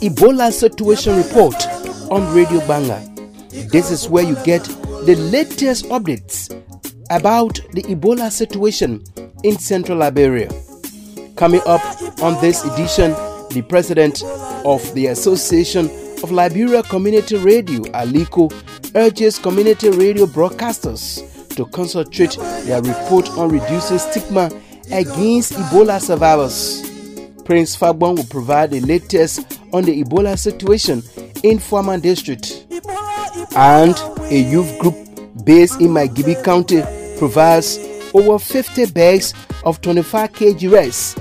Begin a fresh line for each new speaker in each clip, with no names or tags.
Ebola situation report on Radio Gbarnga. This is where you get the latest updates about the Ebola situation in central Liberia. Coming up on this edition, the president of the Association of Liberia Community Radio, ALICOR, urges community radio broadcasters to concentrate their report on reducing stigma against Ebola survivors. Prince Fagbon will provide the latest on the Ebola situation in Fuamah district. And a youth group based in Margibi County provides over 50 bags of 25 kg rice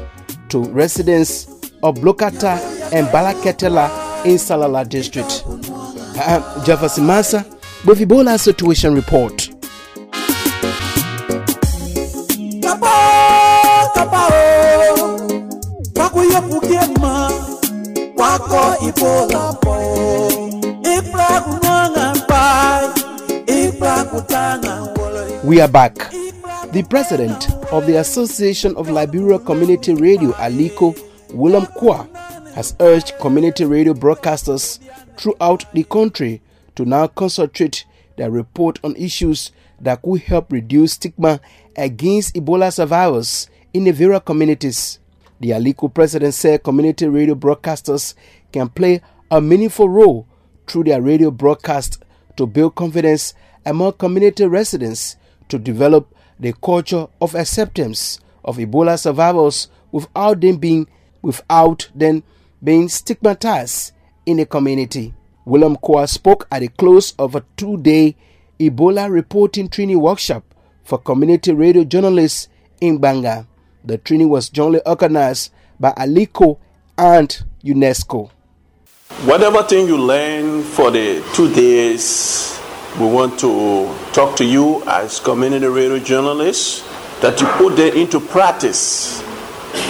to residents of Blokata and Balaketela in Salala district. Uh, Jefferson Massa with Ebola situation report. We are back. The president of the Association of Liberia Community Radio, ALICOR William Kwa, has urged community radio broadcasters throughout the country to now concentrate their report on issues that could help reduce stigma against Ebola survivors in the various communities. The ALICOR president said community radio broadcasters can play a meaningful role through their radio broadcast to build confidence among community residents to develop the culture of acceptance of Ebola survivors without them being without them being stigmatized in the community. William Koa spoke at the close of a two-day Ebola reporting training workshop for community radio journalists in Gbarnga. The training was jointly organized by ALICOR and UNESCO.
Whatever thing you learn for the two days, we want to talk to you as community radio journalists that you put them into practice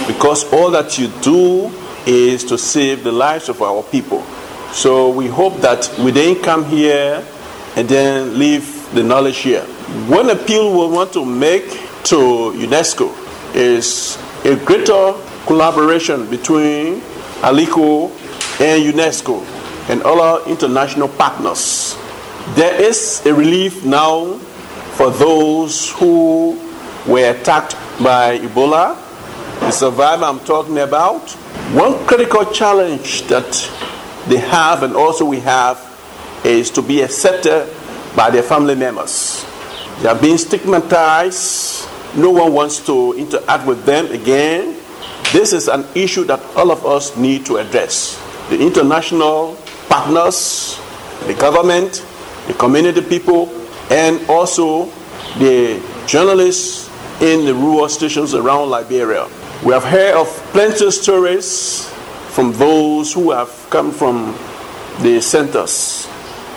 because all that you do is to save the lives of our people. So we hope that we didn't come here and then leave the knowledge here. One appeal we want to make to UNESCO is a greater collaboration between ALICOR and UNESCO and other international partners. There is a relief now for those who were attacked by Ebola, the survivor I'm talking about. One critical challenge that they have and also we have is to be accepted by their family members. They are being stigmatized. No one wants to interact with them again. This is an issue that all of us need to address. The international partners, the government, the community people, and also the journalists in the rural stations around Liberia. We have heard of plenty of stories from those who have come from the centers.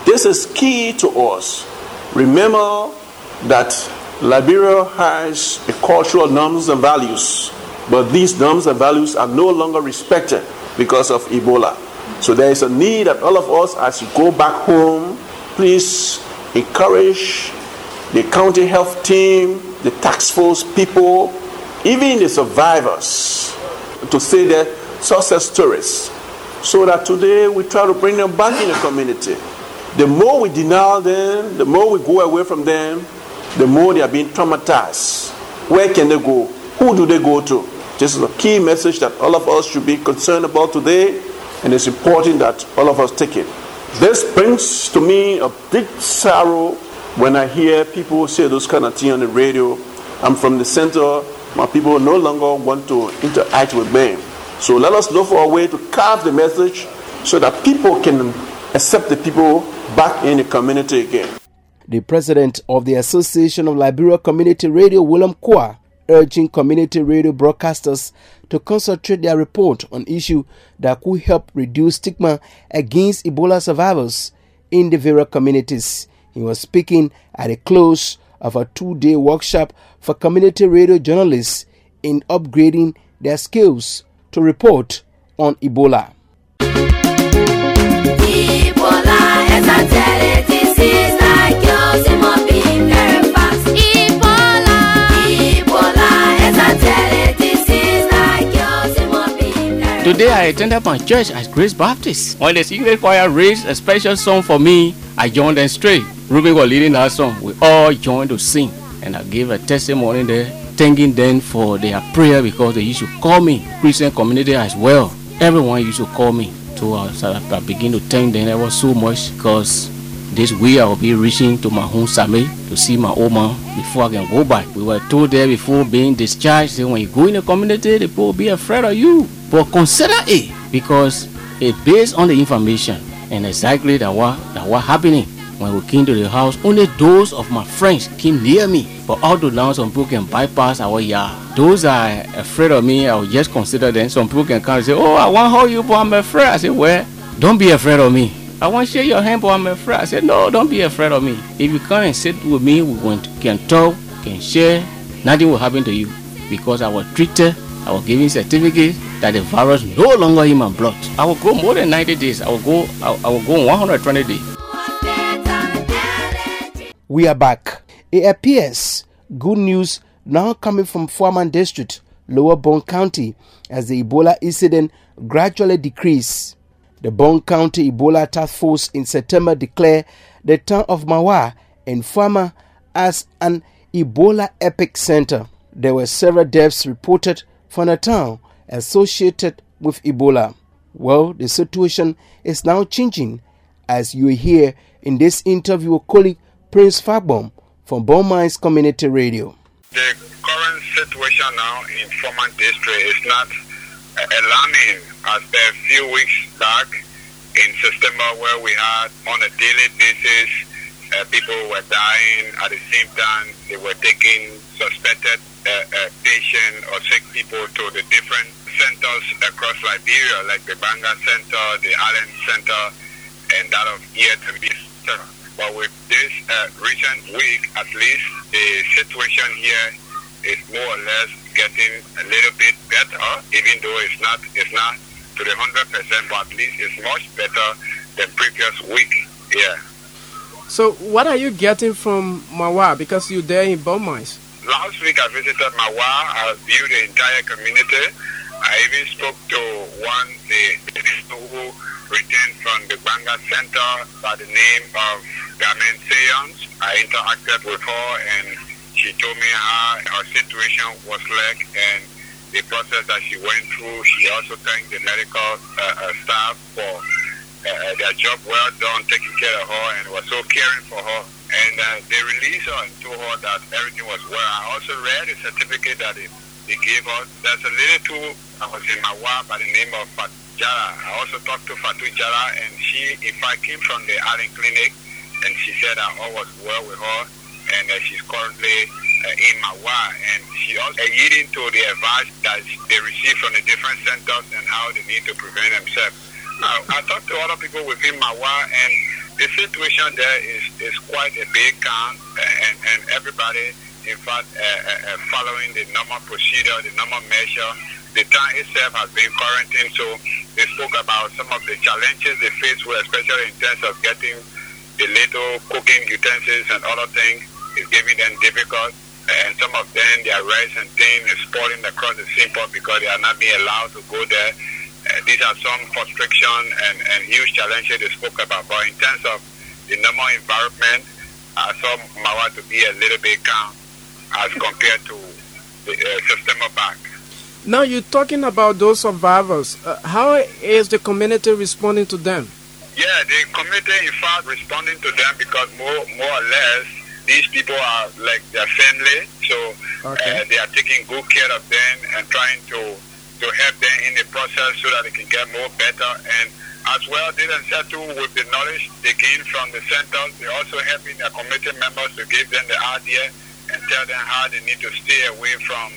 This is key to us. Remember that Liberia has a cultural norms and values, but these norms and values are no longer respected because of Ebola. So there is a need that all of us, as you go back home, please encourage the county health team, the tax force people, even the survivors to say their success stories so that today we try to bring them back in the community. The more we deny them, the more we go away from them, the more they are being traumatized. Where can they go? Who do they go to? This is a key message that all of us should be concerned about today, and it's important that all of us take it. This brings to me a big sorrow when I hear people say those kind of things on the radio. I'm from the center, my people no longer want to interact with me. So let us look for a way to carve the message so that people can accept the people back in the community again.
The president of the Association of Liberia Community Radio, William Kwa, urging community radio broadcasters to concentrate their report on issues that could help reduce stigma against Ebola survivors in the various communities. He was speaking at the close of a two day workshop for community radio journalists in upgrading their skills to report on Ebola.
Ebola
Today I attended my church as Grace Baptist. When the singing choir raised a special song for me, I joined them straight. Ruben was leading that song. We all joined to sing. And I gave a testimony there, thanking them for their prayer because they used to call me Christian community as well. Everyone used to call me. So I, I begin to thank them. Was so much because this way I will be reaching to my home Same to see my old man before I can go back. We were told there before being discharged that when you go in the community, the people will be afraid of you. But consider it because it based on the information and exactly that what that what happening. When we came to the house, only those of my friends came near me. But all the now some people can bypass our yard, those are afraid of me, I will just consider them. Some people can come and say, Oh, I want to hold you, but I'm afraid. I say, Well, don't be afraid of me. I want to your hand, but I'm afraid. I said, No, don't be afraid of me. If you come and sit with me, we can talk, can share, nothing will happen to you. Because I was treated, I will give given certificate that the virus no longer in my blood. I will go more than 90 days. I will go I, I will go 120 days.
We are back. It appears good news now coming from Fuamah District, Lower Bong County, as the Ebola incident gradually decrease. The Bong County Ebola Task Force in September declared the town of Mawa and Fama as an Ebola epicenter. There were several deaths reported from the town associated with Ebola. Well, the situation is now changing as you hear in this interview with colleague Prince Fagbom from Bong Mines Community Radio.
The current situation now in Fuamah District is not uh, alarming as a few weeks back in September where we had on a daily basis uh, people were dying at the same time they were taking suspected uh, uh, patient or sick people to the different centers across Liberia like the Gbarnga Center, the Allen Center, and that of ESB Center. But with this uh, recent week, at least, the situation here is more or less getting a little bit better, even though it's not it's not to the hundred percent, but at least it's much better than previous week. Yeah.
So, what are you getting from Mawa because you're there in Beaumont?
Last week I visited Mawa. I viewed the entire community. I even spoke to one the, who returned from the Gbarnga Center by the name of Gamen Seyons. I interacted with her and she told me how her situation was like and the process that she went through. She also thanked the medical uh, uh, staff for uh, their job well done, taking care of her, and was so caring for her. And uh, they released her and told her that everything was well. I also read a certificate that they, they gave us. There's a lady too that was in Mawa by the name of Fat Jara. I also talked to Fatu Jara, and she, in fact, came from the Allen Clinic, and she said that all was well with her, and uh, she's currently uh, in Mawa, and she also adhering to the advice that they receive from the different centers and how they need to prevent themselves. Now, I talked to other people within Mawa, and the situation there is, is quite a big calm, and, and everybody, in fact, uh, uh, uh, following the normal procedure, the normal measure. The town itself has been quarantined, so they spoke about some of the challenges they face, especially in terms of getting the little cooking utensils and other things. It's giving them difficult and some of them their rice and things is spoiling across the seaport because they are not being allowed to go there. These are some constriction and, and huge challenges they spoke about. But in terms of the normal environment, I saw Mawa to be a little bit calm as compared to the uh, system of back.
Now, you're talking about those survivors. Uh, how is the community responding to them?
Yeah, the community, in fact, responding to them because more, more or less, these people are like their family, so
Okay.
uh, they are taking good care of them and trying to to help them in the process so that they can get more better. And as well, they themselves too, with the knowledge they gain from the centers, they're also helping their committee members to give them the idea and tell them how they need to stay away from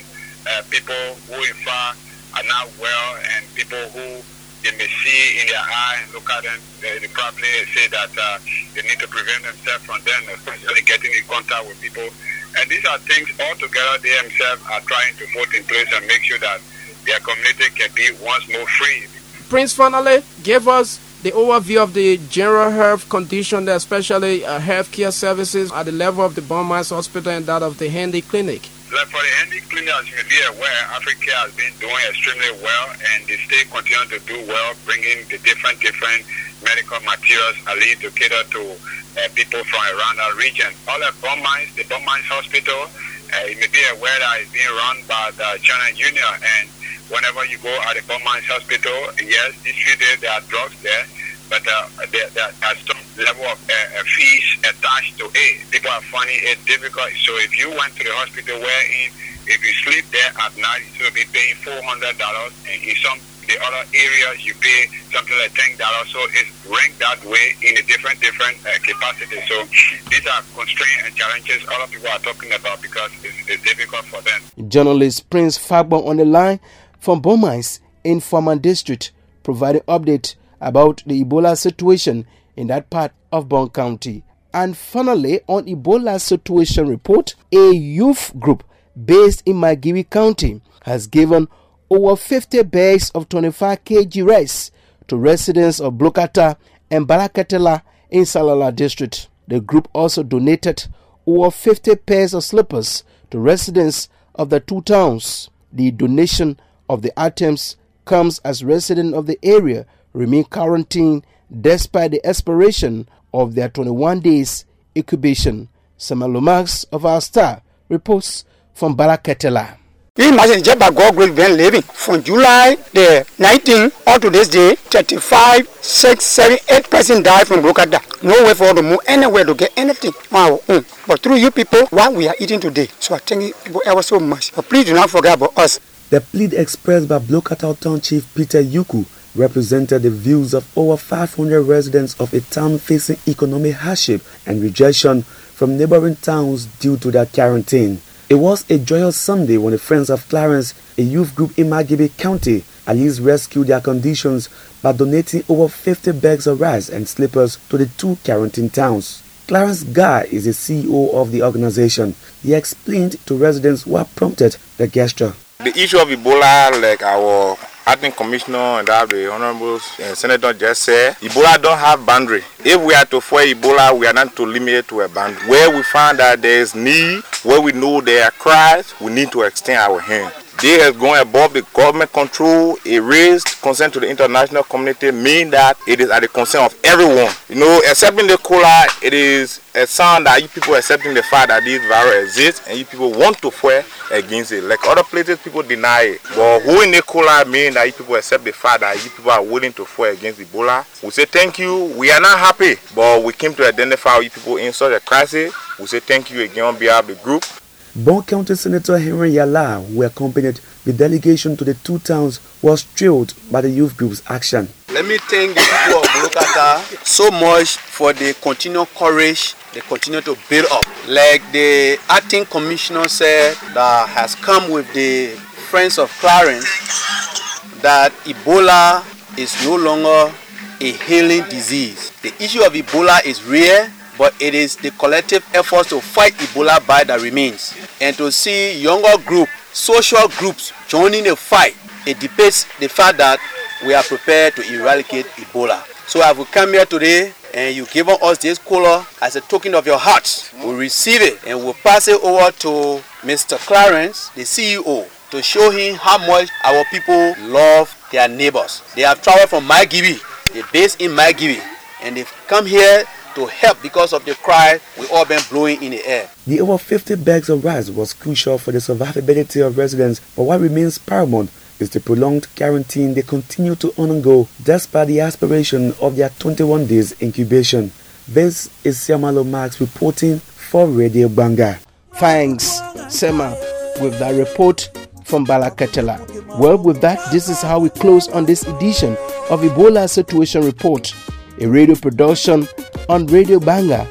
uh, people who, in fact, are not well and people who they may see in their eye and look at them, they, they probably say that uh, they need to prevent themselves from them, especially getting in contact with people. And these are things altogether they themselves are trying to put in place and make sure that their community can be once more free.
Prince finally gave us the overview of the general health condition, especially uh, healthcare services at the level of the Bong Hospital and that of the Handy Clinic.
Like for the handy cleaners, you may be aware, Africa has been doing extremely well, and the state continue to do well, bringing the different different medical materials ali to cater to uh, people from around our region. All the Bong the Bong hospital, uh, you may be aware that it's being run by the China Union, and whenever you go at the Bong Mines hospital, yes, this few days there are drugs there, but uh, there, there are some level of uh, uh, fees attached to it. People are finding it difficult. So if you went to the hospital wherein if you sleep there at night, you will be paying four hundred dollars, and in some the other areas you pay something like ten dollars. So it's ranked that way in a different different uh, capacity. So these are constraints and challenges a of people are talking about because it's, it's difficult for them.
Journalist Prince Fagbon on the line from Bong Mines in Fuamah District, providing update about the Ebola situation in that part of Bong County. And finally, on Ebola situation report, a youth group based in Margibi County has given over 50 bags of 25 kg rice to residents of Blokata and Barakatela in Salala district. The group also donated over 50 pairs of slippers to residents of the two towns. The donation of the items comes as residents of the area remain quarantined despite the expiration of their 21 days incubation. Samuel Samalumax of our star reports from Barakatela.
We just by God been living from July the 19th up to this day. 35, 6, 7, 8 person died from Brokada. No way for them to move anywhere to get anything. Wow. Mm. But through you people, what we are eating today. So I thank you ever so much. But please do not forget about us.
The plea expressed by Blokata Town Chief Peter Yuku represented the views of over 500 residents of a town facing economic hardship and rejection from neighboring towns due to their quarantine. It was a joyous Sunday when the Friends of Clarence, a youth group in Margibi County, at least rescued their conditions by donating over 50 bags of rice and slippers to the two quarantine towns. Clarence Guy is the CEO of the organization. He explained to residents what prompted the gesture.
The issue of Ebola, like our acting commissioner and that the honorable uh, senator just said, Ebola don't have boundary. If we are to fight Ebola, we are not to limit it to a boundary. Where we find that there is need, where we know there are cries, we need to extend our hand. They have gone above the government control. It raised concern to the international community, meaning that it is at the concern of everyone. You know, accepting the kola, it is a sign that you people accepting the fact that this virus exists and you people want to fight against it. Like other places, people deny it. But who in the kola mean that you people accept the fact that you people are willing to fight against Ebola. We say thank you. We are not happy, but we came to identify you people in such a crisis. We say thank you again on behalf of the group.
Bong County Senator Henry Yallah, who accompanied the delegation to the two towns, was thrilled by the youth group's action.
Let me thank the people of so much for the continued courage they continue to build up. Like the acting commissioner said, that has come with the Friends of Clarence, that Ebola is no longer a healing disease. The issue of Ebola is real, but it is the collective efforts to fight Ebola by that remains. And to see younger group, social groups joining the fight, it depicts the fact that we are prepared to eradicate Ebola. So I will come here today and you given us this color as a token of your heart. We receive it and we'll pass it over to Mr. Clarence, the CEO, to show him how much our people love their neighbors. They have traveled from Maigibi, they're based in Maigibi, and they've come here to help because of the cry we all been blowing in the air.
The over 50 bags of rice was crucial for the survivability of residents, but what remains paramount is the prolonged quarantine they continue to undergo despite the aspiration of their 21 days incubation. This is Siamalo Max reporting for Radio Gbarnga.
Thanks, Sema, with that report from Balakatela. Well, with that, this is how we close on this edition of Ebola Situation Report, a radio production on Radio Gbarnga,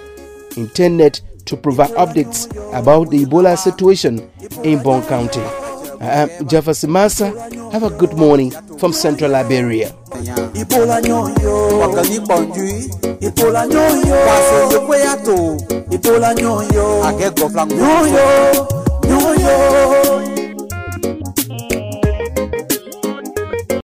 intended to provide updates about the Ebola situation in Bong County. Uh, um, I am Jefferson Massa. Have a good morning from Central Liberia.
Ipola nyonyo wakati ponjui Ipola nyonyo Pase yekwe yato. Ipola nyonyo Age goflang nyonyo Nyonyo